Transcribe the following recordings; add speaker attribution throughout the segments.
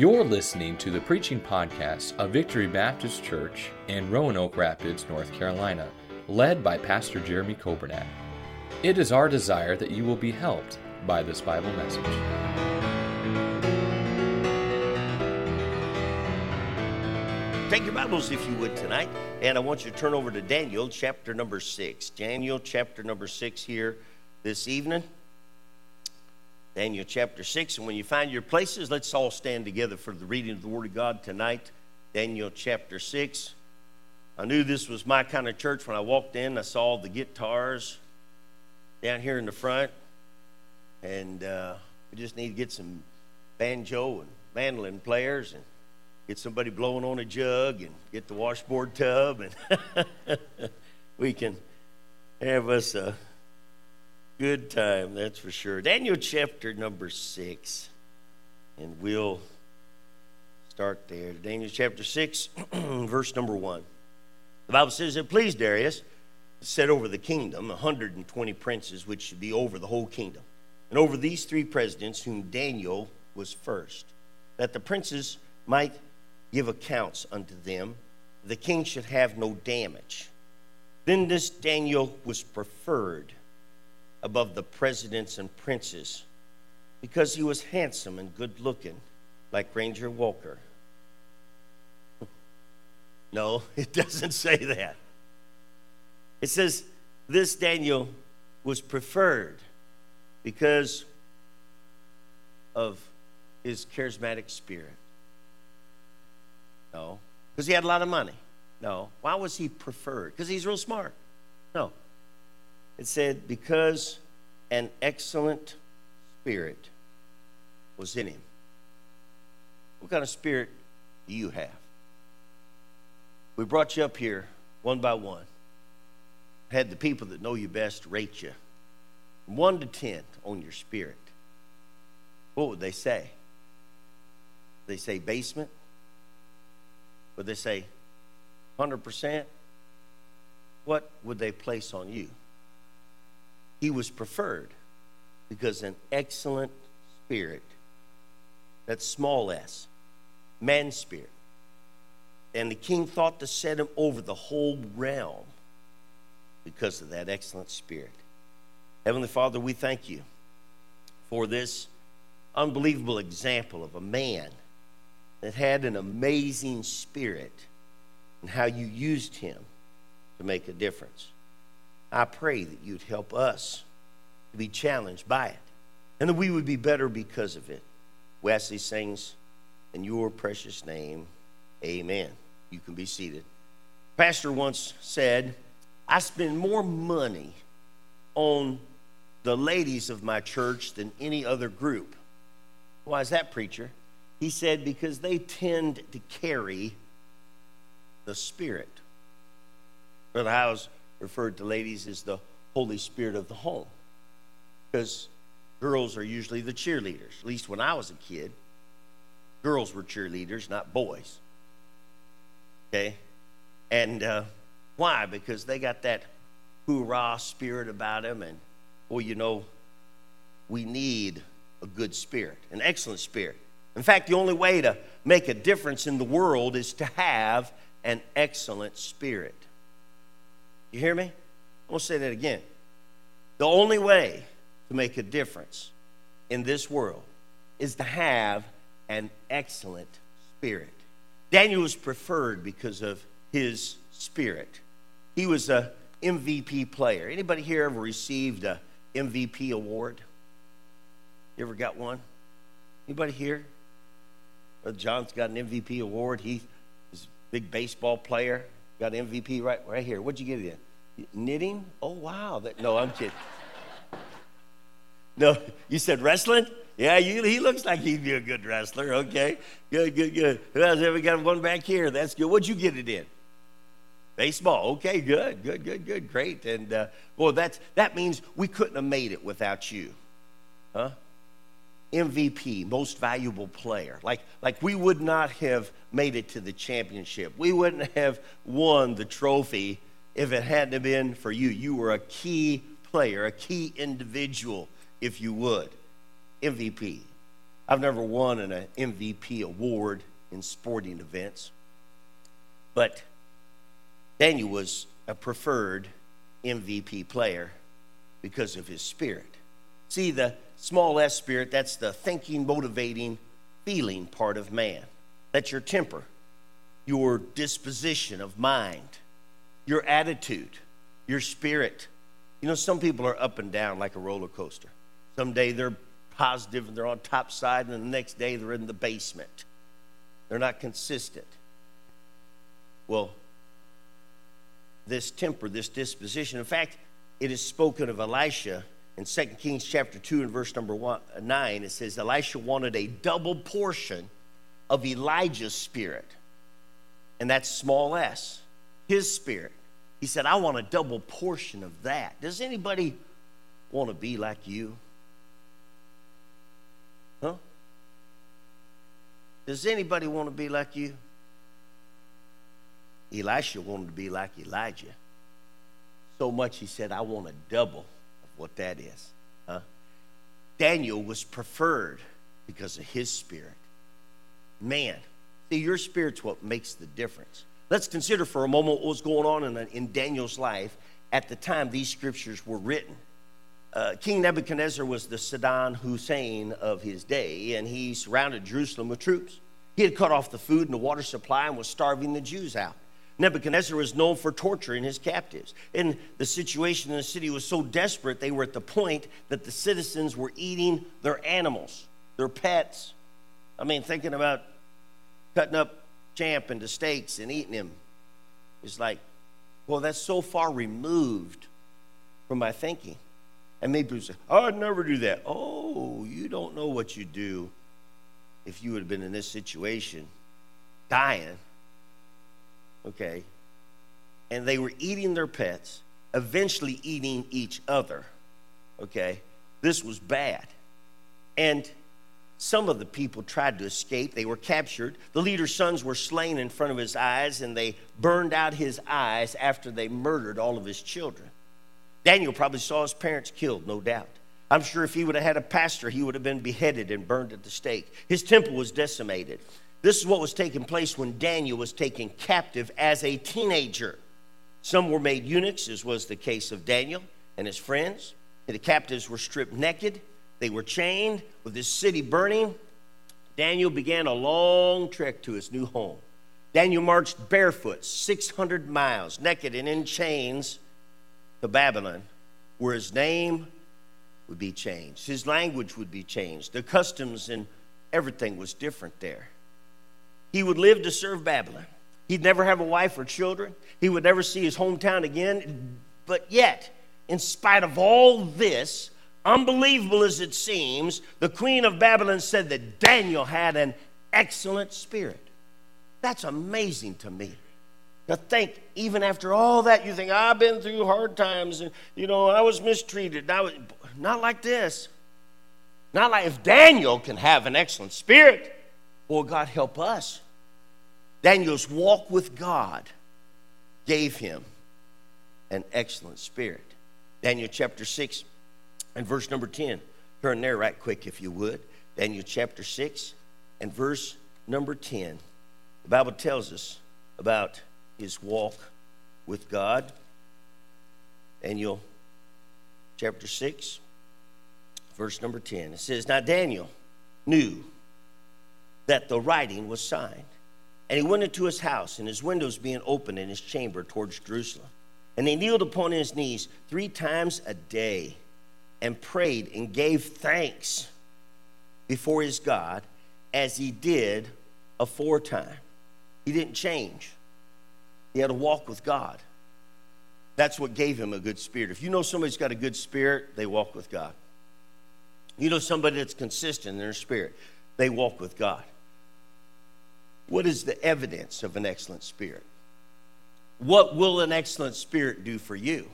Speaker 1: You're listening to the preaching podcast of Victory Baptist Church in Roanoke Rapids, North Carolina, led by Pastor Jeremy Coburnack. It is our desire that you will be helped by this Bible message.
Speaker 2: Take your Bibles, if you would, tonight, and I want you to turn over to Daniel chapter number six. Daniel chapter number six here this evening. Daniel chapter 6. And when you find your places, let's all stand together for the reading of the Word of God tonight. Daniel chapter 6. I knew this was my kind of church when I walked in. I saw the guitars down here in the front. And uh, we just need to get some banjo and mandolin players and get somebody blowing on a jug and get the washboard tub. And we can have us a Good time, that's for sure. Daniel chapter number six, and we'll start there. Daniel chapter six, verse number one. The Bible says, It pleased Darius set over the kingdom 120 princes, which should be over the whole kingdom, and over these three presidents, whom Daniel was first, that the princes might give accounts unto them. The king should have no damage. Then this Daniel was preferred above the presidents and princes because he was handsome and good looking, like Ranger Walker. no, it doesn't say that. It says this Daniel was preferred because of his charismatic spirit. No. Because he had a lot of money. No. Why was he preferred? Because he's real smart. No. It said, because an excellent spirit was in him. What kind of spirit do you have? We brought you up here one by one. Had the people that know you best rate you one to ten on your spirit. What would they say? They say basement? Would they say 100%? What would they place on you? He was preferred because an excellent spirit, that's small s, man spirit. And the king thought to set him over the whole realm because of that excellent spirit. Heavenly Father, we thank you for this unbelievable example of a man that had an amazing spirit and how you used him to make a difference. I pray that you'd help us to be challenged by it and that we would be better because of it. We ask these things in your precious name. Amen. You can be seated. Pastor once said, I spend more money on the ladies of my church than any other group. Why is that, preacher? He said, because they tend to carry the Spirit. Brother Howes referred to ladies as the Holy Spirit of the home. Because girls are usually the cheerleaders. At least when I was a kid, girls were cheerleaders, not boys. Okay? And uh, why? Because they got that hoorah spirit about them. And, well, you know, we need a good spirit, an excellent spirit. In fact, the only way to make a difference in the world is to have an excellent spirit. You hear me? I'm going to say that again. The only way to make a difference in this world is to have an excellent spirit. Daniel was preferred because of his spirit. He was a MVP player. Anybody here ever received a MVP award? You ever got one? Anybody here? Brother John's got an MVP award. He's a big baseball player. Got MVP right, right here. What'd you get it in? Knitting? Oh, wow. That, no, I'm kidding. No, you said wrestling? Yeah, you, he looks like he'd be a good wrestler. Okay, good, good, good. Who else? We got one back here. That's good. What'd you get it in? Baseball. Okay, good, good, good, good, great. And uh, well, that's that means we couldn't have made it without you, huh? MVP, most valuable player. Like, like we would not have made it to the championship. We wouldn't have won the trophy if it hadn't been for you. You were a key player, a key individual, if you would. MVP. I've never won an uh, MVP award in sporting events, but Daniel was a preferred MVP player because of his spirit. See, the small s spirit, that's the thinking, motivating, feeling part of man. That's your temper, your disposition of mind, your attitude, your spirit. You know, some people are up and down like a roller coaster. Someday they're positive and they're on top side, and the next day they're in the basement. They're not consistent. Well, this temper, this disposition. In fact, it is spoken of Elisha in 2 Kings chapter 2 and verse number one, uh, 9. It says, Elisha wanted a double portion of Elijah's spirit, and that's small s, his spirit. He said, I want a double portion of that. Does anybody want to be like you? Huh? Does anybody want to be like you? Elisha wanted to be like Elijah. So much he said, I want a double what that is. Huh? Daniel was preferred because of his spirit. Man, see, your spirit's what makes the difference. Let's consider for a moment what was going on in, in Daniel's life at the time these scriptures were written. Uh, King Nebuchadnezzar was the Saddam Hussein of his day, and he surrounded Jerusalem with troops. He had cut off the food and the water supply and was starving the Jews out. Nebuchadnezzar was known for torturing his captives. And the situation in the city was so desperate, they were at the point that the citizens were eating their animals, their pets. I mean, thinking about cutting up champ into steaks and eating him. It's like, well, that's so far removed from my thinking. And maybe people say, oh, I'd never do that. Oh, you don't know what you do if you have been in this situation, dying. Okay. And they were eating their pets, eventually eating each other. Okay. This was bad. And some of the people tried to escape. They were captured. The leader's sons were slain in front of his eyes, and they burned out his eyes after they murdered all of his children. Daniel probably saw his parents killed, no doubt. I'm sure if he would have had a pastor, he would have been beheaded and burned at the stake. His temple was decimated. This is what was taking place when Daniel was taken captive as a teenager. Some were made eunuchs, as was the case of Daniel and his friends. The captives were stripped naked, they were chained with this city burning. Daniel began a long trek to his new home. Daniel marched barefoot 600 miles, naked and in chains to Babylon, where his name would be changed, his language would be changed, the customs and everything was different there. He would live to serve Babylon. He'd never have a wife or children. He would never see his hometown again. But yet, in spite of all this, unbelievable as it seems, the queen of Babylon said that Daniel had an excellent spirit. That's amazing to me. To think, even after all that, you think, I've been through hard times and, you know, I was mistreated. I was, not like this. Not like if Daniel can have an excellent spirit, well, God help us. Daniel's walk with God gave him an excellent spirit. Daniel chapter 6 and verse number 10. Turn there right quick if you would. Daniel chapter 6 and verse number 10. The Bible tells us about his walk with God. Daniel chapter 6, verse number 10. It says, Now Daniel knew that the writing was signed. And he went into his house, and his windows being open in his chamber towards Jerusalem. And he kneeled upon his knees three times a day and prayed and gave thanks before his God as he did aforetime. He didn't change. He had a walk with God. That's what gave him a good spirit. If you know somebody's got a good spirit, they walk with God. You know somebody that's consistent in their spirit, they walk with God. What is the evidence of an excellent spirit? What will an excellent spirit do for you?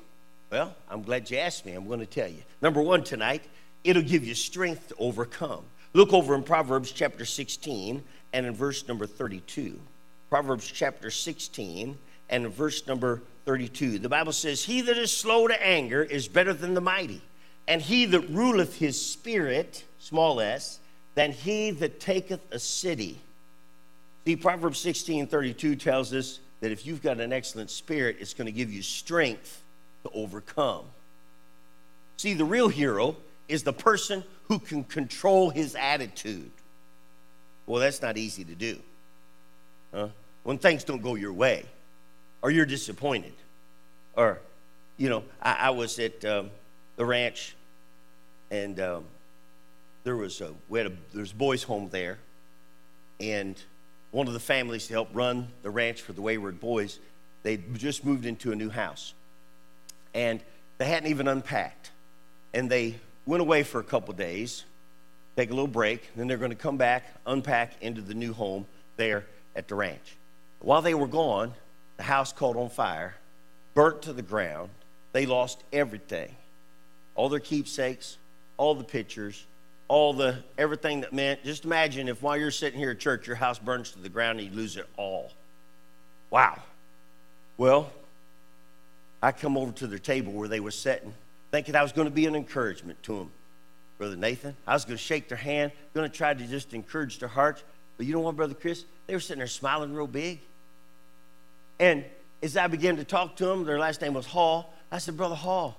Speaker 2: Well, I'm glad you asked me. I'm going to tell you. Number one tonight, it'll give you strength to overcome. Look over in Proverbs chapter 16 and in verse number 32. Proverbs chapter 16 and in verse number 32. The Bible says, He that is slow to anger is better than the mighty, and he that ruleth his spirit, small s, than he that taketh a city. See, Proverbs 16 32 tells us that if you've got an excellent spirit, it's going to give you strength to overcome. See, the real hero is the person who can control his attitude. Well, that's not easy to do. Huh? When things don't go your way, or you're disappointed, or, you know, I, I was at um, the ranch and um, there was a, we had a, there's a boys' home there, and one of the families to help run the ranch for the Wayward Boys, they just moved into a new house. And they hadn't even unpacked. And they went away for a couple days, take a little break, then they're going to come back, unpack into the new home there at the ranch. While they were gone, the house caught on fire, burnt to the ground. They lost everything all their keepsakes, all the pictures, all the everything that meant. Just imagine if while you're sitting here at church, your house burns to the ground and you lose it all. Wow. Well, I come over to their table where they were sitting, thinking I was going to be an encouragement to them. Brother Nathan, I was going to shake their hand, going to try to just encourage their hearts. But you know what, Brother Chris? They were sitting there smiling real big. And as I began to talk to them, their last name was Hall. I said, Brother Hall,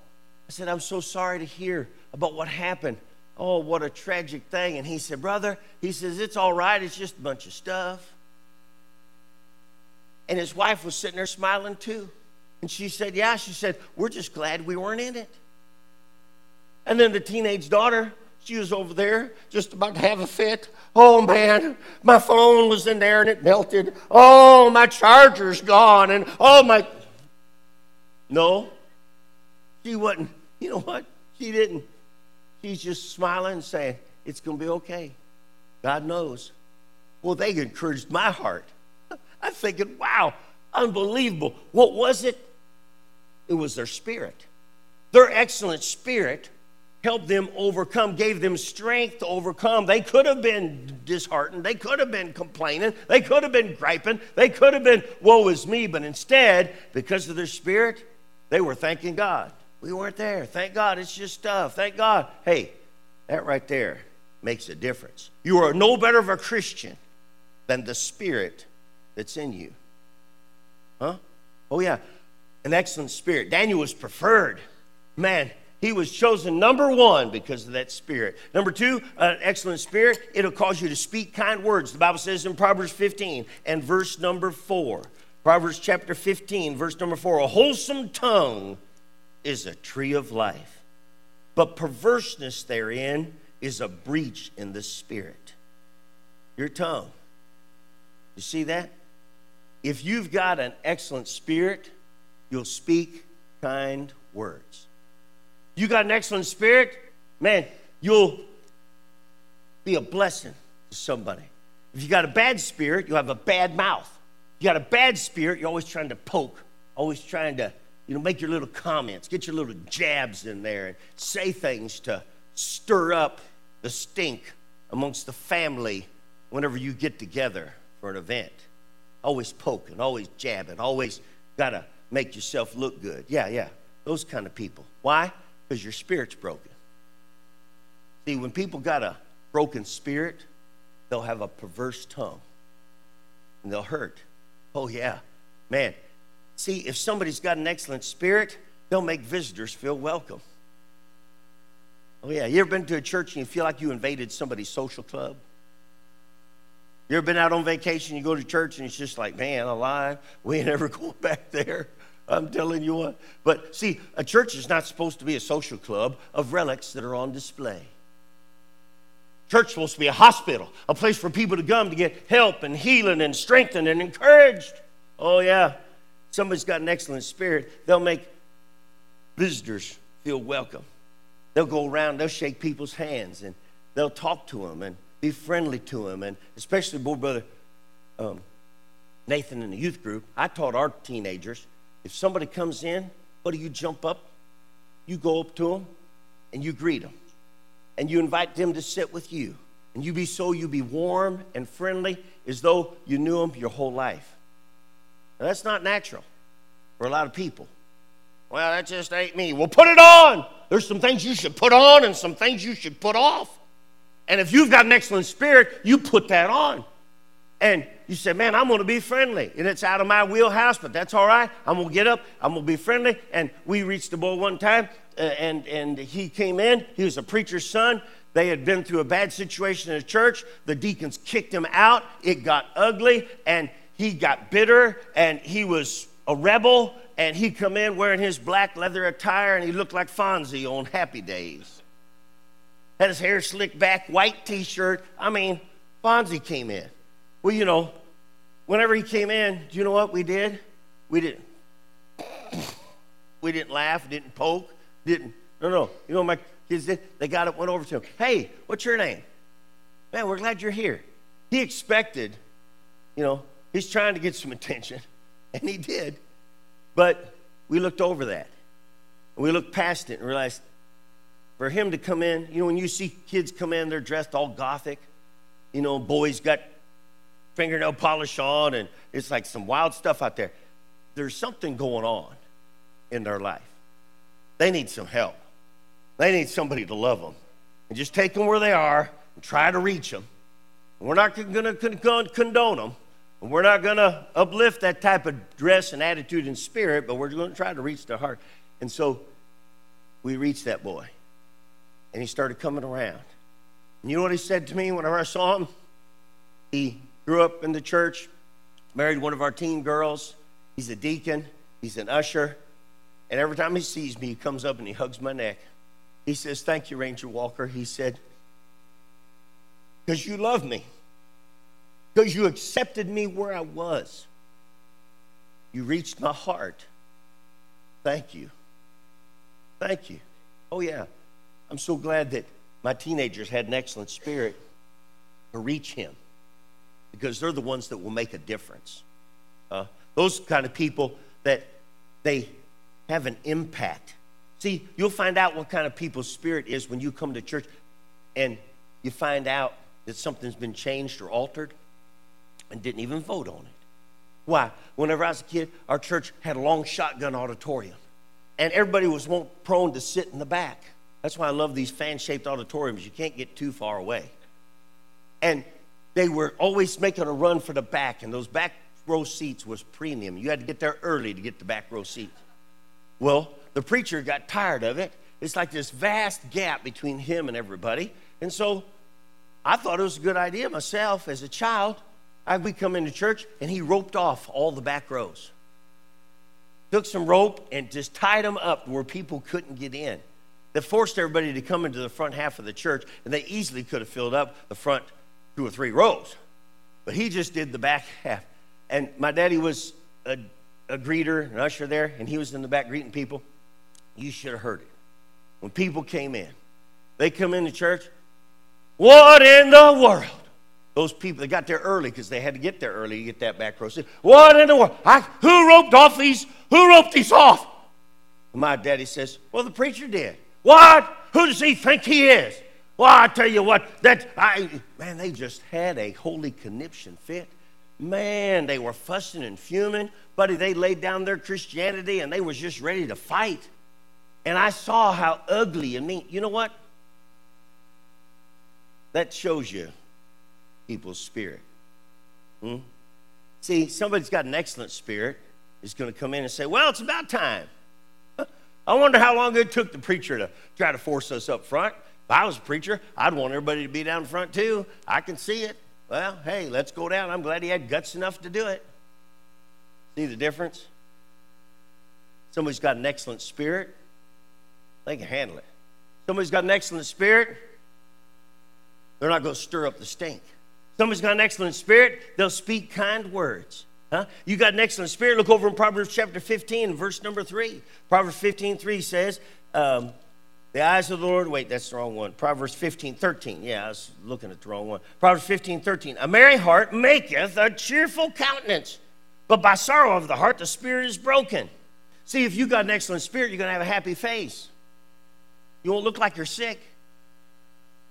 Speaker 2: I said, I'm so sorry to hear about what happened oh, what a tragic thing. And he said, Brother, he says, it's all right. It's just a bunch of stuff. And his wife was sitting there smiling too. And she said, Yeah. She said, We're just glad we weren't in it. And then the teenage daughter, she was over there just about to have a fit. Oh man, my phone was in there and it melted. Oh, my charger's gone. And oh, my. No, she wasn't. You know what? She didn't He's just smiling and saying, It's going to be okay. God knows. Well, they encouraged my heart. I'm thinking, wow, unbelievable. What was it? It was their spirit. Their excellent spirit helped them overcome, gave them strength to overcome. They could have been disheartened. They could have been complaining. They could have been griping. They could have been, woe is me. But instead, because of their spirit, they were thanking God. We weren't there. Thank God it's just stuff. Thank God. Hey, that right there makes a difference. You are no better of a Christian than the spirit that's in you. Huh? Oh, yeah. An excellent spirit. Daniel was preferred. Man, he was chosen number one because of that spirit. Number two, an excellent spirit, it'll cause you to speak kind words. The Bible says in Proverbs 15 and verse number four. Proverbs chapter 15, verse number four. A wholesome tongue is a tree of life, but perverseness therein is a breach in the spirit. Your tongue. You see that? If you've got an excellent spirit, you'll speak kind words. You got an excellent spirit, man, you'll be a blessing to somebody. If you got a bad spirit, you'll have a bad mouth. You got a bad spirit, you're always trying to poke, always trying to you know, make your little comments, get your little jabs in there, and say things to stir up the stink amongst the family whenever you get together for an event. Always poking, always jabbing, always got to make yourself look good. Yeah, yeah, those kind of people. Why? Because your spirit's broken. See, when people got a broken spirit, they'll have a perverse tongue and they'll hurt. Oh, yeah. Man, See, if somebody's got an excellent spirit, they'll make visitors feel welcome. Oh, yeah. You ever been to a church and you feel like you invaded somebody's social club? You ever been out on vacation, you go to church, and it's just like, man, alive, we ain't ever going back there. I'm telling you what. But see, a church is not supposed to be a social club of relics that are on display. Church is supposed to be a hospital, a place for people to come to get help and healing and strengthened and encouraged. Oh, yeah somebody's got an excellent spirit, they'll make visitors feel welcome. They'll go around, they'll shake people's hands, and they'll talk to them and be friendly to them. And especially, boy, brother um, Nathan in the youth group, I taught our teenagers if somebody comes in, what do you jump up? You go up to them and you greet them. And you invite them to sit with you. And you be so you be warm and friendly as though you knew them your whole life. Now, that's not natural for a lot of people. Well, that just ain't me. Well, put it on. There's some things you should put on and some things you should put off. And if you've got an excellent spirit, you put that on. And you say, man, I'm going to be friendly. And it's out of my wheelhouse, but that's all right. I'm going to get up. I'm going to be friendly. And we reached the boy one time, uh, and, and he came in. He was a preacher's son. They had been through a bad situation in a church. The deacons kicked him out. It got ugly, and he got bitter, and he was a rebel. And he come in wearing his black leather attire, and he looked like Fonzie on Happy Days. Had his hair slicked back, white T-shirt. I mean, Fonzie came in. Well, you know, whenever he came in, do you know what we did? We didn't. We didn't laugh, didn't poke, didn't. No, no. You know, my kids did. They got up, went over to him. Hey, what's your name? Man, we're glad you're here. He expected, you know, he's trying to get some attention, and he did. But we looked over that. And we looked past it and realized for him to come in, you know, when you see kids come in, they're dressed all gothic. You know, boys got fingernail polish on, and it's like some wild stuff out there. There's something going on in their life. They need some help. They need somebody to love them. And just take them where they are and try to reach them. We're not going to condone them. We're not going to uplift that type of dress and attitude and spirit, but we're going to try to reach their heart. And so we reached that boy. And he started coming around. And you know what he said to me whenever I saw him? He grew up in the church, married one of our teen girls. He's a deacon, he's an usher. And every time he sees me, he comes up and he hugs my neck. He says, Thank you, Ranger Walker. He said, Because you love me, because you accepted me where I was. You reached my heart. Thank you. Thank you. Oh, yeah. I'm so glad that my teenagers had an excellent spirit to reach him because they're the ones that will make a difference. Uh, those kind of people that they have an impact. See, you'll find out what kind of people's spirit is when you come to church and you find out that something's been changed or altered and didn't even vote on it. Why? Whenever I was a kid, our church had a long shotgun auditorium, and everybody was prone to sit in the back. That's why I love these fan shaped auditoriums. You can't get too far away. And they were always making a run for the back, and those back row seats was premium. You had to get there early to get the back row seat. Well, the preacher got tired of it. It's like this vast gap between him and everybody. And so I thought it was a good idea myself as a child. I would come into church and he roped off all the back rows. Took some rope and just tied them up where people couldn't get in. That forced everybody to come into the front half of the church, and they easily could have filled up the front two or three rows. But he just did the back half. And my daddy was a, a greeter, an usher there, and he was in the back greeting people. You should have heard it. When people came in, they come into church. What in the world? Those people, they got there early because they had to get there early to get that back row seat. What in the world? I, who roped off these? Who roped these off? My daddy says, Well, the preacher did. What? Who does he think he is? Well, I tell you what, that I man, they just had a holy conniption fit. Man, they were fussing and fuming. Buddy, they laid down their Christianity and they was just ready to fight. And I saw how ugly and mean. You know what? That shows you people's spirit. Hmm? See, somebody's got an excellent spirit is going to come in and say, Well, it's about time. I wonder how long it took the preacher to try to force us up front. If I was a preacher, I'd want everybody to be down front too. I can see it. Well, hey, let's go down. I'm glad he had guts enough to do it. See the difference? Somebody's got an excellent spirit, they can handle it. Somebody's got an excellent spirit, they're not going to stir up the stink. Somebody's got an excellent spirit, they'll speak kind words. Huh? You got an excellent spirit. Look over in Proverbs chapter 15, verse number 3. Proverbs 15, 3 says, um, the eyes of the Lord, wait, that's the wrong one. Proverbs 15, 13. Yeah, I was looking at the wrong one. Proverbs 15, 13. A merry heart maketh a cheerful countenance, but by sorrow of the heart the spirit is broken. See, if you got an excellent spirit, you're going to have a happy face. You won't look like you're sick.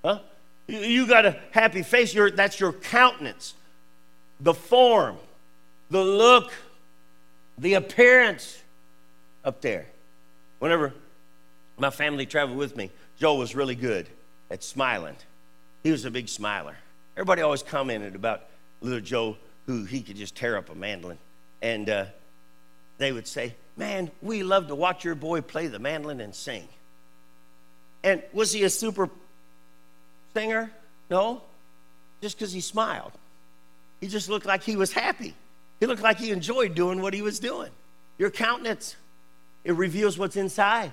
Speaker 2: Huh? You, got a happy face, that's your countenance, the form, the look, the appearance up there. Whenever my family traveled with me. Joe was really good at smiling. he was a big smiler. Everybody always commented about little Joe, who he could just tear up a mandolin. And uh, they would say, Man, we love to watch your boy play the mandolin and sing. And was he a super singer? No, just because he smiled. He just looked like he was happy. He looked like he enjoyed doing what he was doing. Your countenance, it reveals what's inside.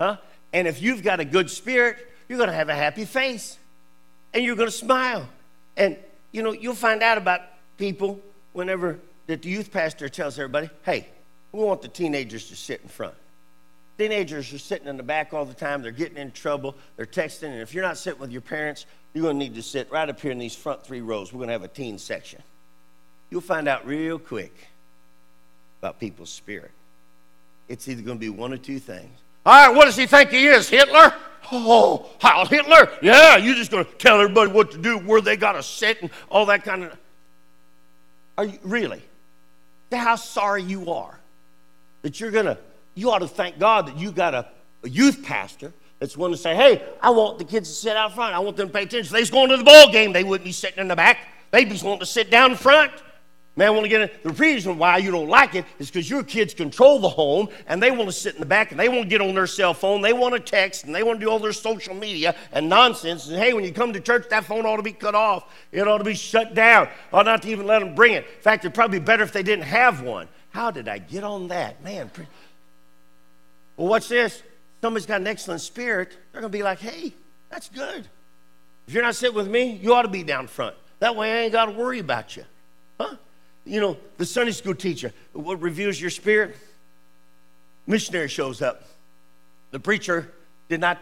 Speaker 2: Huh? And if you've got a good spirit, you're going to have a happy face and you're going to smile. And, you know, you'll find out about people whenever that the youth pastor tells everybody, hey, we want the teenagers to sit in front. Teenagers are sitting in the back all the time. They're getting in trouble. They're texting. And if you're not sitting with your parents, you're going to need to sit right up here in these front three rows. We're going to have a teen section. You'll find out real quick about people's spirit. It's either going to be one or two things. All right, what does he think he is, Hitler? Oh, Heil Hitler? Yeah, you're just going to tell everybody what to do, where they got to sit, and all that kind of. Are you really? How sorry you are that you're going to you ought to thank God that you got a, a youth pastor that's willing to say, hey, I want the kids to sit out front. I want them to pay attention. If they was going to the ball game, they wouldn't be sitting in the back. They'd be wanting to sit down in front. Man, want to get it. The reason why you don't like it is because your kids control the home and they want to sit in the back and they want to get on their cell phone. They want to text and they want to do all their social media and nonsense. And hey, when you come to church, that phone ought to be cut off. It ought to be shut down. Or not to even let them bring it. In fact, it'd probably be better if they didn't have one. How did I get on that? Man, well, watch this. Somebody's got an excellent spirit. They're going to be like, hey, that's good. If you're not sitting with me, you ought to be down front. That way I ain't got to worry about you. Huh? You know, the Sunday school teacher, what reviews your spirit? Missionary shows up. The preacher did not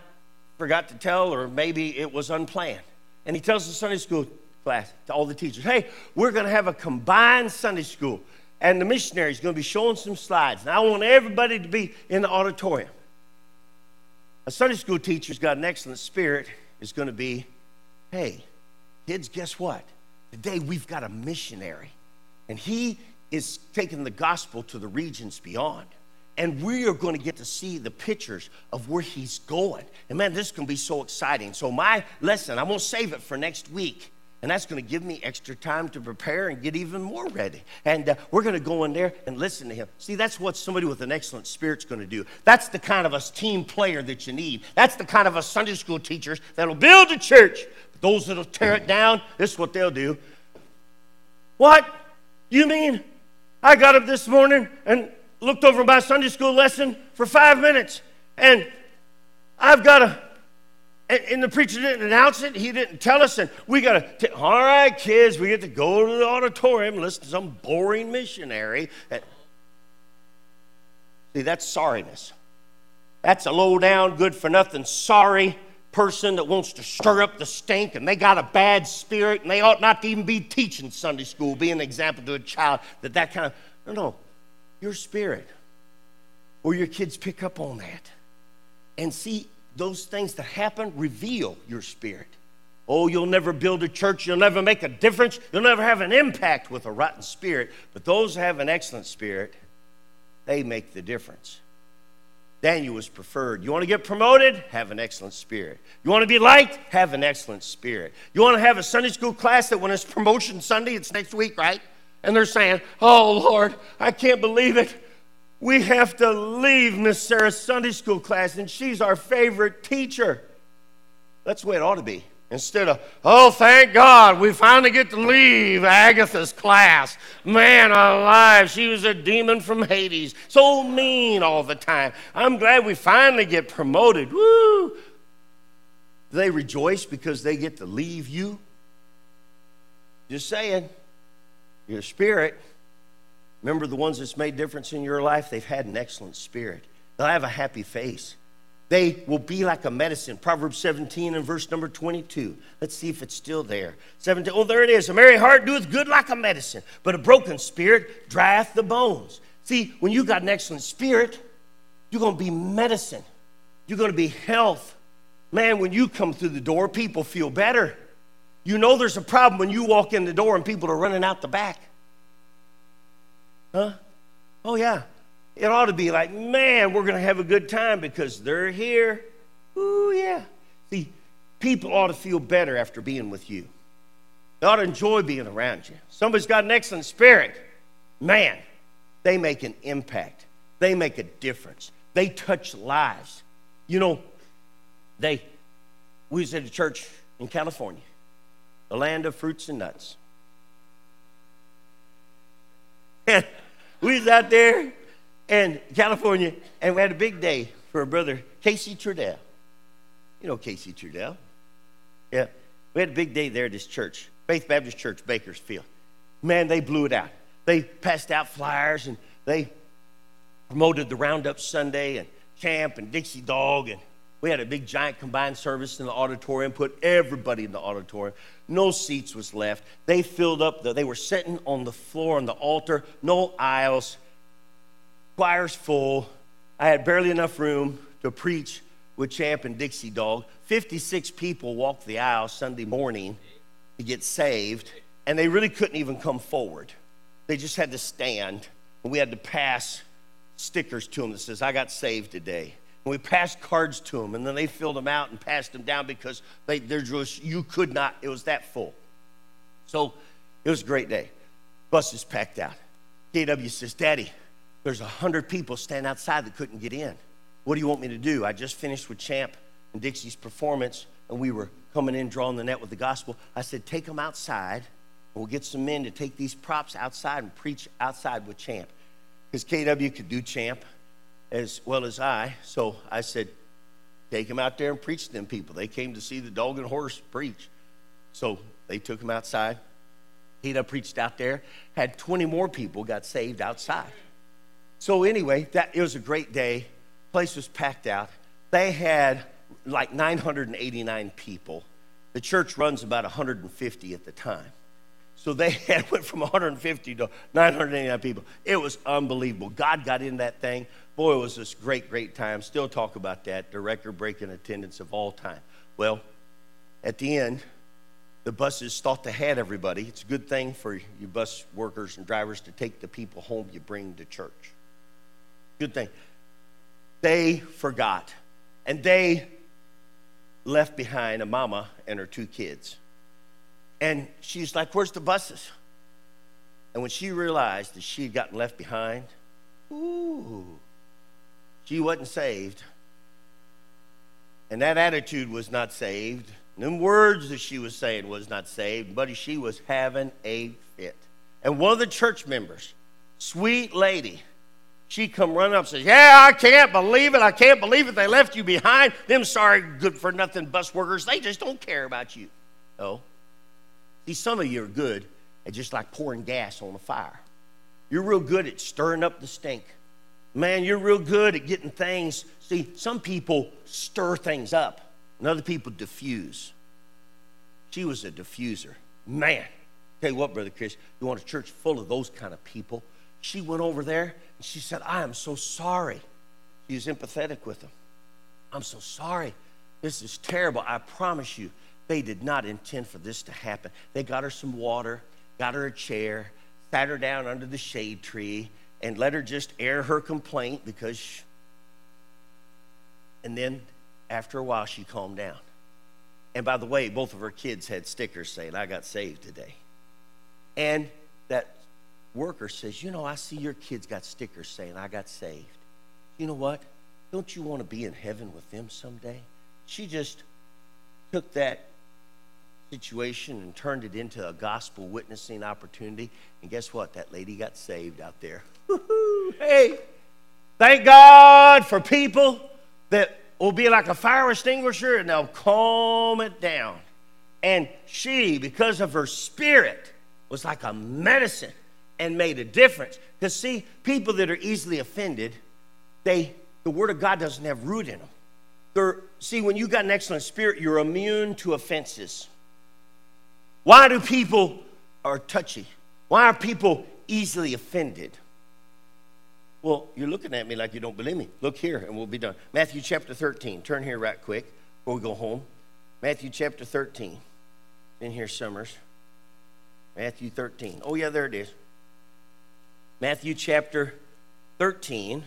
Speaker 2: forgot to tell, or maybe it was unplanned. And he tells the Sunday school class, to all the teachers, hey, we're going to have a combined Sunday school and the missionary is going to be showing some slides. And I want everybody to be in the auditorium. A Sunday school teacher's got an excellent spirit is going to be, hey, kids, guess what? Today we've got a missionary, and he is taking the gospel to the regions beyond. And we are going to get to see the pictures of where he's going. And man, this to be so exciting. So, my lesson, I'm going to save it for next week and that's going to give me extra time to prepare and get even more ready. And uh, we're going to go in there and listen to him. See, that's what somebody with an excellent spirit's going to do. That's the kind of a team player that you need. That's the kind of a Sunday school teachers that'll build a church. But those that'll tear it down, this is what they'll do. What? You mean I got up this morning and looked over my Sunday school lesson for five minutes and I've got to and, and, the preacher didn't announce it. He didn't tell us. And we got to, all right, kids, we get to go to the auditorium and listen to some boring missionary. See, that's sorriness. That's a low down, good for nothing, sorry person that wants to stir up the stink and they got a bad spirit and they ought not to even be teaching Sunday school, be an example to a child that that kind of, no, no, your spirit. Or your kids pick up on that and see those things that happen reveal your spirit. Oh, you'll never build a church, you'll never make a difference, you'll never have an impact with a rotten spirit. But those who have an excellent spirit, they make the difference. Daniel was preferred. You want to get promoted? Have an excellent spirit. You want to be liked? Have an excellent spirit. You want to have a Sunday school class that when it's promotion Sunday, it's next week, right? And they're saying, Oh, Lord, I can't believe it we have to leave Miss Sarah's Sunday school class, and she's our favorite teacher. That's the way it ought to be. Instead of, oh, thank God, we finally get to leave Agatha's class. Man alive, she was a demon from Hades. So mean all the time. I'm glad we finally get promoted. Woo! They rejoice because they get to leave you? Just saying. Your spirit Remember the ones that's made difference in your life? They've had an excellent spirit. They'll have a happy face. They will be like a medicine. Proverbs 17 and verse number 22. Let's see if it's still there. 17. Oh, there it is. A merry heart doeth good like a medicine, but a broken spirit drieth the bones. See, when you got an excellent spirit, you're going to be medicine. You're going to be health. Man, when you come through the door, people feel better. You know there's a problem when you walk in the door and people are running out the back. Huh? Oh, yeah. It ought to be like, man, we're going to have a good time because they're here. Ooh, yeah. See, people ought to feel better after being with you. They ought to enjoy being around you. Somebody's got an excellent spirit. Man, they make an impact. They make a difference. They touch lives. You know, they we was at a church in California, the land of fruits and nuts. And we was out there in California, and we had a big day for a brother, Casey Trudell. You know Casey Trudell. Yeah. We had a big day there at this church, Faith Baptist Church, Bakersfield. Man, they blew it out. They passed out flyers and they promoted the Roundup Sunday and Champ and Dixie Dog. And we had a big giant combined service in the auditorium, put everybody in the auditorium. No seats was left. They filled up, the, they were sitting on the floor on the altar, no aisles, choir's full. I had barely enough room to preach with Champ and Dixie Dog. 56 people walked the aisle Sunday morning to get saved, and they really couldn't even come forward. They just had to stand, and we had to pass stickers to them that says, I got saved today. And we passed cards to them, and then they filled them out and passed them down because they, they're just, you could not, it was that full. So it was a great day. Bus is packed out. KW says, Daddy, there's a hundred people standing outside that couldn't get in. What do you want me to do? I just finished with Champ and Dixie's performance, and we were coming in, drawing the net with the gospel. I said, Take them outside, and we'll get some men to take these props outside and preach outside with Champ. Because KW could do Champ as well as I. So I said, Take him out there and preach to them people. They came to see the dog and horse preach. So they took him outside. He preached out there, had 20 more people got saved outside. So anyway, that it was a great day place was packed out. They had like 989 people. The church runs about 150 at the time. So they had went from 150 to 989 people. It was unbelievable. God got in that thing. Boy, it was this great, great time. Still talk about that. The record breaking attendance of all time. Well, at the end, the buses thought they had everybody. It's a good thing for you bus workers and drivers to take the people home you bring to church. Good thing they forgot. And they left behind a mama and her two kids. And she's like, Where's the buses? And when she realized that she had gotten left behind, ooh, she wasn't saved. And that attitude was not saved. And them words that she was saying was not saved, buddy, she was having a fit. And one of the church members, sweet lady, she come running up and says, Yeah, I can't believe it. I can't believe it. They left you behind. Them sorry, good for nothing bus workers, they just don't care about you. No. See, some of you are good at just like pouring gas on a fire. You're real good at stirring up the stink. Man, you're real good at getting things. See, some people stir things up, and other people diffuse. She was a diffuser. Man, tell you what, Brother Chris, you want a church full of those kind of people. She went over there and she said, I am so sorry. She was empathetic with them. I'm so sorry. This is terrible. I promise you, they did not intend for this to happen. They got her some water, got her a chair, sat her down under the shade tree, and let her just air her complaint because. And then after a while, she calmed down. And by the way, both of her kids had stickers saying, I got saved today. And that worker says, You know, I see your kids got stickers saying, I got saved. You know what? Don't you want to be in heaven with them someday? She just took that situation and turned it into a gospel witnessing opportunity. And guess what? That lady got saved out there. Hey, thank God for people that will be like a fire extinguisher and they'll calm it down. And she, because of her spirit, was like a medicine and made a difference. Because, see, people that are easily offended, they, the Word of God doesn't have root in them. They're, see, when you got an excellent spirit, you're immune to offenses. Why do people are touchy? Why are people easily offended? Well, you're looking at me like you don't believe me. Look here, and we'll be done. Matthew chapter 13. Turn here right quick before we go home. Matthew chapter 13. In here, Summers. Matthew 13. Oh, yeah, there it is. Matthew chapter 13,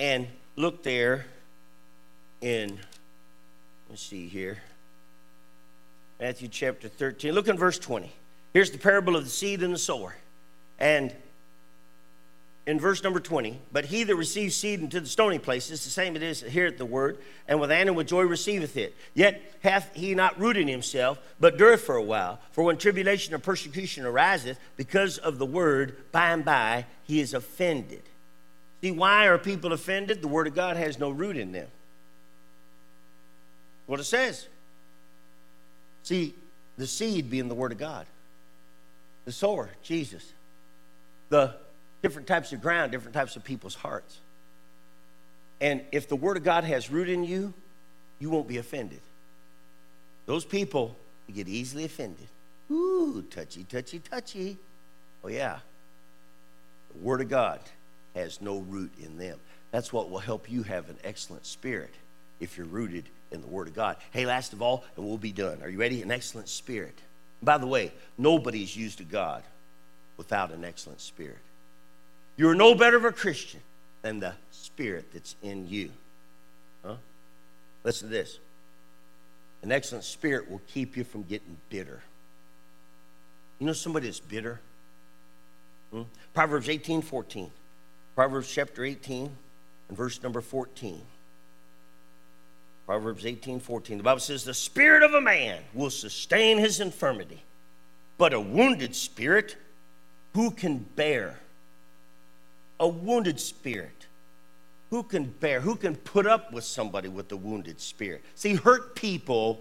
Speaker 2: and look there in, let's see here, Matthew chapter 13. Look in verse 20. Here's the parable of the seed and the sower. And in verse number 20, but he that receives seed into the stony places, the same it is that heareth the word, and with and with joy receiveth it. Yet hath he not rooted himself, but dureth for a while. For when tribulation or persecution ariseth because of the word, by and by he is offended. See, why are people offended? The word of God has no root in them. What it says. See, the seed being the word of God, the sower, Jesus, the different types of ground, different types of people's hearts. And if the Word of God has root in you, you won't be offended. Those people get easily offended. Ooh, touchy, touchy, touchy. Oh, yeah. The Word of God has no root in them. That's what will help you have an excellent spirit if you're rooted in the Word of God. Hey, last of all, and we'll be done. Are you ready? An excellent spirit. By the way, nobody's used to God without an excellent spirit. You're no better of a Christian than the spirit that's in you. Huh? Listen to this. An excellent spirit will keep you from getting bitter. You know somebody that's bitter? Hmm? Proverbs 18 14. Proverbs chapter 18 and verse number 14. Proverbs 18 14. The Bible says, The spirit of a man will sustain his infirmity, but a wounded spirit who can bear? A wounded spirit. Who can bear, who can put up with somebody with a wounded spirit? See, hurt people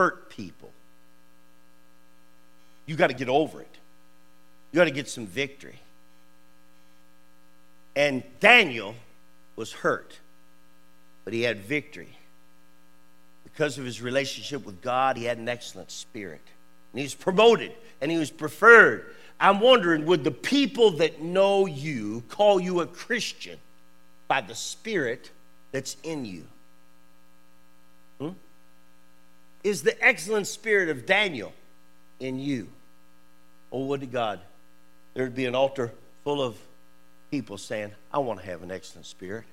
Speaker 2: hurt people. You got to get over it. You got to get some victory. And Daniel was hurt, but he had victory. Because of his relationship with God, he had an excellent spirit. And he was promoted and he was preferred I'm wondering would the people that know you call you a Christian by the Spirit that's in you? Hmm? Is the excellent spirit of Daniel in you? Oh, would to God there'd be an altar full of people saying, I want to have an excellent spirit.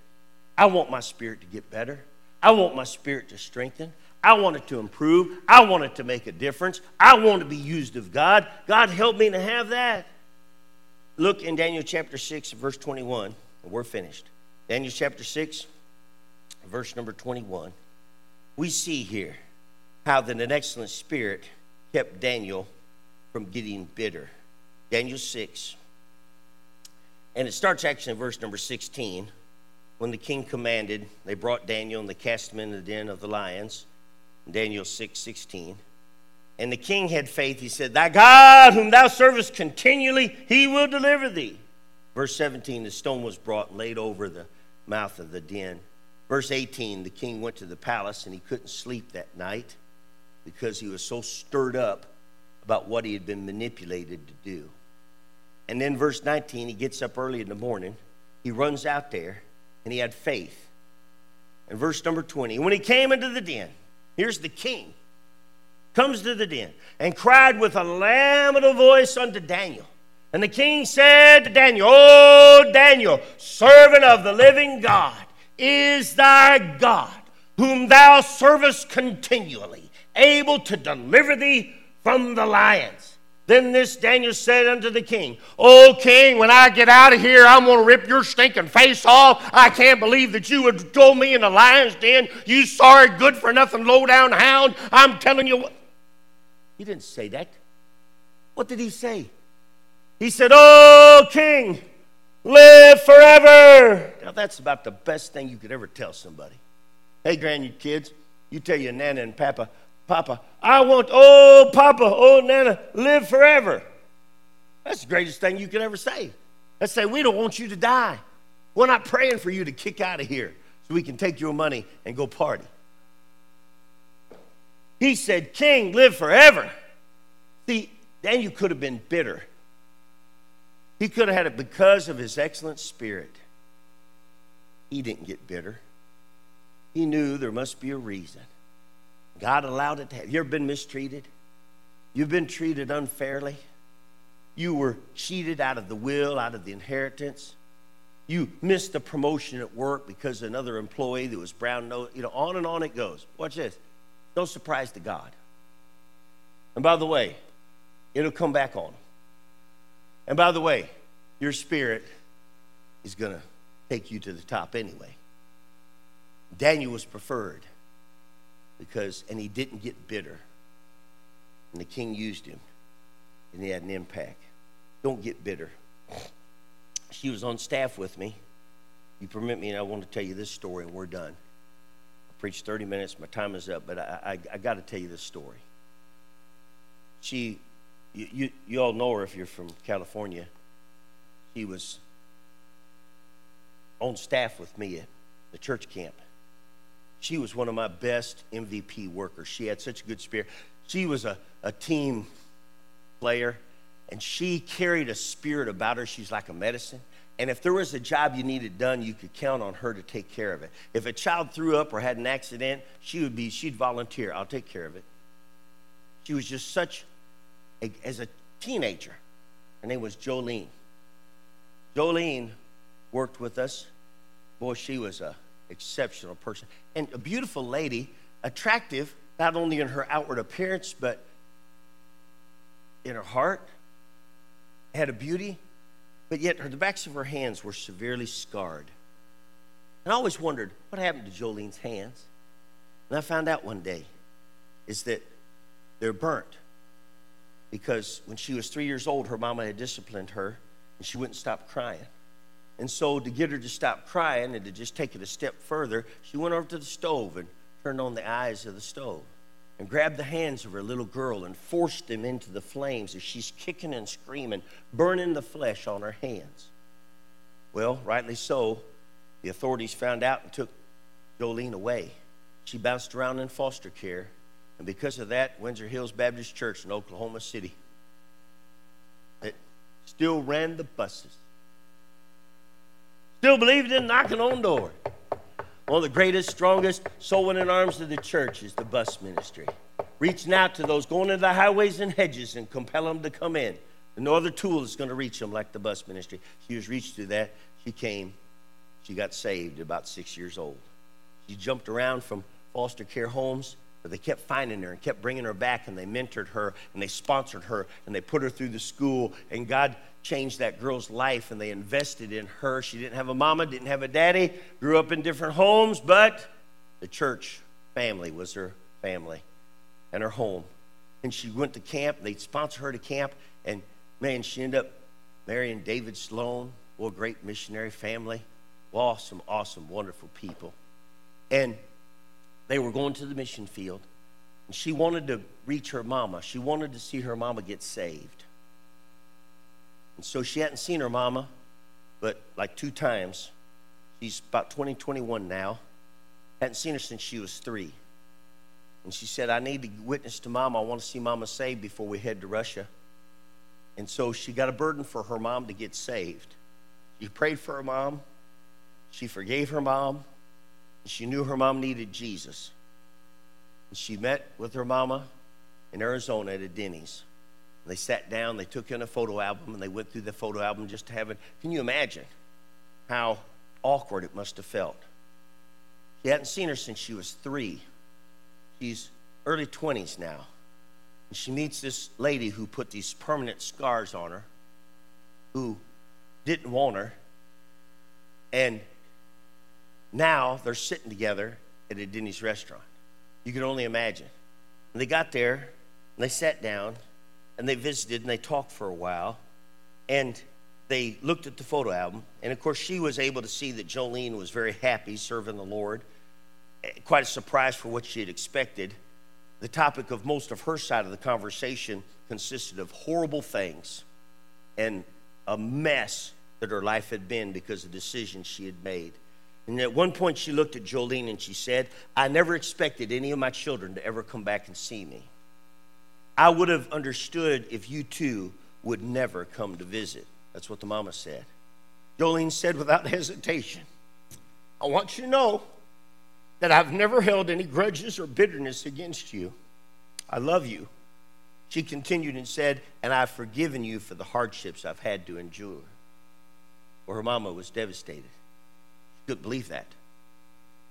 Speaker 2: I want my spirit to get better. I want my spirit to strengthen. I want it to improve. I want it to make a difference. I want to be used of God. God, help me to have that. Look in Daniel chapter 6, verse 21, and we're finished. Daniel chapter 6, verse number 21. We see here how that an excellent spirit kept Daniel from getting bitter. Daniel 6. And it starts actually in verse number 16. When the king commanded, they brought Daniel and they cast him in the den of the lions. Daniel 6 16. And the king had faith. He said, Thy God, whom thou servest continually, he will deliver thee. Verse 17, the stone was brought and laid over the mouth of the den. Verse 18, the king went to the palace and he couldn't sleep that night because he was so stirred up about what he had been manipulated to do. And then verse 19, he gets up early in the morning. He runs out there and he had faith. And verse number 20, when he came into the den, Here's the king. Comes to the den and cried with a lamentable voice unto Daniel. And the king said to Daniel, O Daniel, servant of the living God, is thy God, whom thou servest continually, able to deliver thee from the lions. Then this Daniel said unto the king, O king, when I get out of here, I'm going to rip your stinking face off. I can't believe that you would throw me in the lion's den. You sorry, good for nothing, low down hound. I'm telling you what. He didn't say that. What did he say? He said, O king, live forever. Now, that's about the best thing you could ever tell somebody. Hey, grandkids, you tell your nana and papa, Papa. I want, oh, Papa, oh, Nana, live forever. That's the greatest thing you could ever say. Let's say, we don't want you to die. We're not praying for you to kick out of here so we can take your money and go party. He said, King, live forever. See, Daniel could have been bitter. He could have had it because of his excellent spirit. He didn't get bitter. He knew there must be a reason. God allowed it to happen. You ever been mistreated? You've been treated unfairly. You were cheated out of the will, out of the inheritance. You missed the promotion at work because another employee that was brown nose, you know, on and on it goes. Watch this. No surprise to God. And by the way, it'll come back on. And by the way, your spirit is going to take you to the top anyway. Daniel was preferred because, and he didn't get bitter. And the king used him, and he had an impact. Don't get bitter. She was on staff with me. You permit me, and I want to tell you this story, and we're done. I preached 30 minutes, my time is up, but I, I, I got to tell you this story. She, you, you, you all know her if you're from California. She was on staff with me at the church camp. She was one of my best MVP workers. She had such a good spirit. She was a, a team player, and she carried a spirit about her. She's like a medicine. And if there was a job you needed done, you could count on her to take care of it. If a child threw up or had an accident, she would be, she'd volunteer. I'll take care of it. She was just such, a, as a teenager, her name was Jolene. Jolene worked with us. Boy, she was a exceptional person and a beautiful lady, attractive not only in her outward appearance but in her heart. Had a beauty, but yet her, the backs of her hands were severely scarred. And I always wondered what happened to Jolene's hands. And I found out one day is that they're burnt because when she was three years old, her mama had disciplined her and she wouldn't stop crying. And so, to get her to stop crying and to just take it a step further, she went over to the stove and turned on the eyes of the stove and grabbed the hands of her little girl and forced them into the flames as she's kicking and screaming, burning the flesh on her hands. Well, rightly so, the authorities found out and took Jolene away. She bounced around in foster care, and because of that, Windsor Hills Baptist Church in Oklahoma City it still ran the buses Still believed in knocking on doors. One of the greatest, strongest soul winning arms of the church is the bus ministry. Reaching out to those going into the highways and hedges and compel them to come in. And no other tool is going to reach them like the bus ministry. She was reached through that. She came. She got saved at about six years old. She jumped around from foster care homes, but they kept finding her and kept bringing her back, and they mentored her and they sponsored her and they put her through the school. And God changed that girl's life and they invested in her. She didn't have a mama, didn't have a daddy, grew up in different homes, but the church family was her family and her home. And she went to camp, they'd sponsor her to camp, and man, she ended up marrying David Sloan, a great missionary family. Awesome, awesome, wonderful people. And they were going to the mission field, and she wanted to reach her mama. She wanted to see her mama get saved. And so she hadn't seen her mama, but like two times. She's about 20, 21 now. Hadn't seen her since she was three. And she said, I need to witness to mama. I want to see mama saved before we head to Russia. And so she got a burden for her mom to get saved. She prayed for her mom. She forgave her mom. She knew her mom needed Jesus. And she met with her mama in Arizona at a Denny's. They sat down, they took in a photo album, and they went through the photo album just to have it. Can you imagine how awkward it must have felt? She hadn't seen her since she was three. She's early 20s now. And she meets this lady who put these permanent scars on her, who didn't want her. And now they're sitting together at a Denny's restaurant. You can only imagine. And they got there, and they sat down, and they visited and they talked for a while. And they looked at the photo album. And of course, she was able to see that Jolene was very happy serving the Lord. Eh, quite a surprise for what she had expected. The topic of most of her side of the conversation consisted of horrible things and a mess that her life had been because of decisions she had made. And at one point, she looked at Jolene and she said, I never expected any of my children to ever come back and see me. I would have understood if you two would never come to visit. That's what the mama said. Jolene said without hesitation, I want you to know that I've never held any grudges or bitterness against you. I love you. She continued and said, And I've forgiven you for the hardships I've had to endure. Well, her mama was devastated. She couldn't believe that.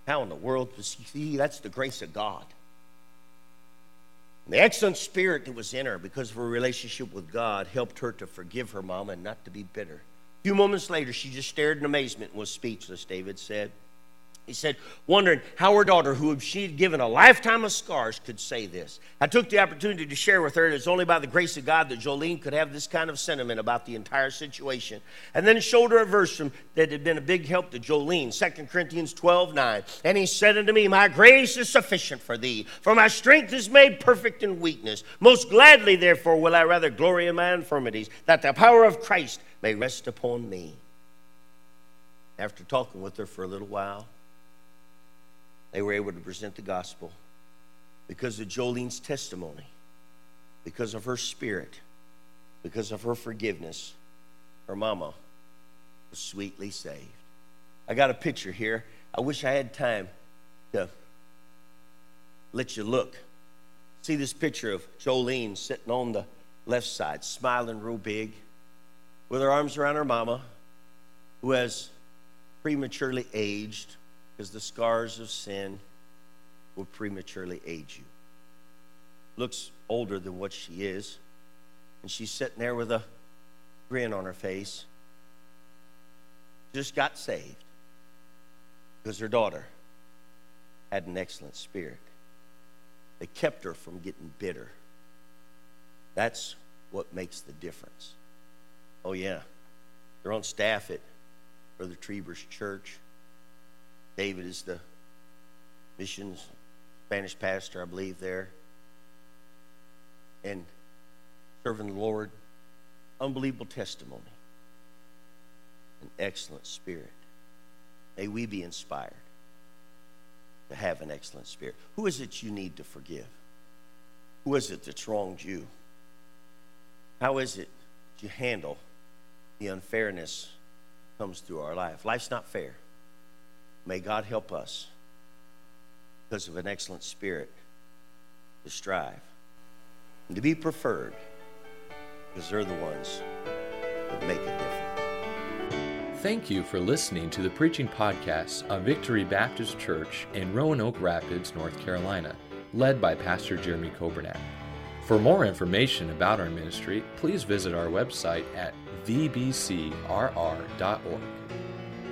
Speaker 2: How in the world? See, that's the grace of God. The excellent spirit that was in her because of her relationship with God helped her to forgive her mama and not to be bitter. A few moments later, she just stared in amazement and was speechless, David said. He said, wondering how her daughter, who she had given a lifetime of scars, could say this. I took the opportunity to share with her that it's only by the grace of God that Jolene could have this kind of sentiment about the entire situation. And then showed her a verse from, that had been a big help to Jolene, 2 Corinthians 12 9. And he said unto me, My grace is sufficient for thee, for my strength is made perfect in weakness. Most gladly, therefore, will I rather glory in my infirmities, that the power of Christ may rest upon me. After talking with her for a little while, they were able to present the gospel because of Jolene's testimony, because of her spirit, because of her forgiveness. Her mama was sweetly saved. I got a picture here. I wish I had time to let you look. See this picture of Jolene sitting on the left side, smiling real big, with her arms around her mama, who has prematurely aged because the scars of sin will prematurely age you. Looks older than what she is, and she's sitting there with a grin on her face. Just got saved because her daughter had an excellent spirit. They kept her from getting bitter. That's what makes the difference. Oh, yeah. They're on staff at Brother Trevor's church. David is the missions Spanish pastor, I believe, there. And serving the Lord. Unbelievable testimony. An excellent spirit. May we be inspired to have an excellent spirit. Who is it you need to forgive? Who is it that's wronged you? How is it you handle the unfairness comes through our life? Life's not fair. May God help us because of an excellent spirit to strive and to be preferred because they're the ones that make a difference.
Speaker 1: Thank you for listening to the preaching podcast of Victory Baptist Church in Roanoke Rapids, North Carolina, led by Pastor Jeremy Coburnett. For more information about our ministry, please visit our website at vbcrr.org.